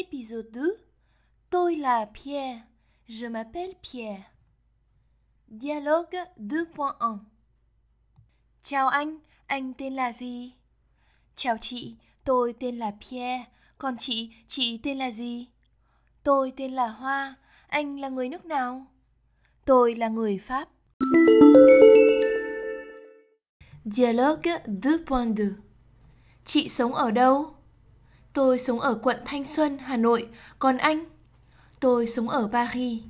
Épisode 2 Tôi là Pierre. Je m'appelle Pierre. Dialogue 2.1 Chào anh, anh tên là gì? Chào chị, tôi tên là Pierre. Còn chị, chị tên là gì? Tôi tên là Hoa. Anh là người nước nào? Tôi là người Pháp. Dialogue 2.2 Chị sống ở đâu? Tôi sống ở quận Thanh Xuân, Hà Nội. Còn anh? Tôi sống ở Paris.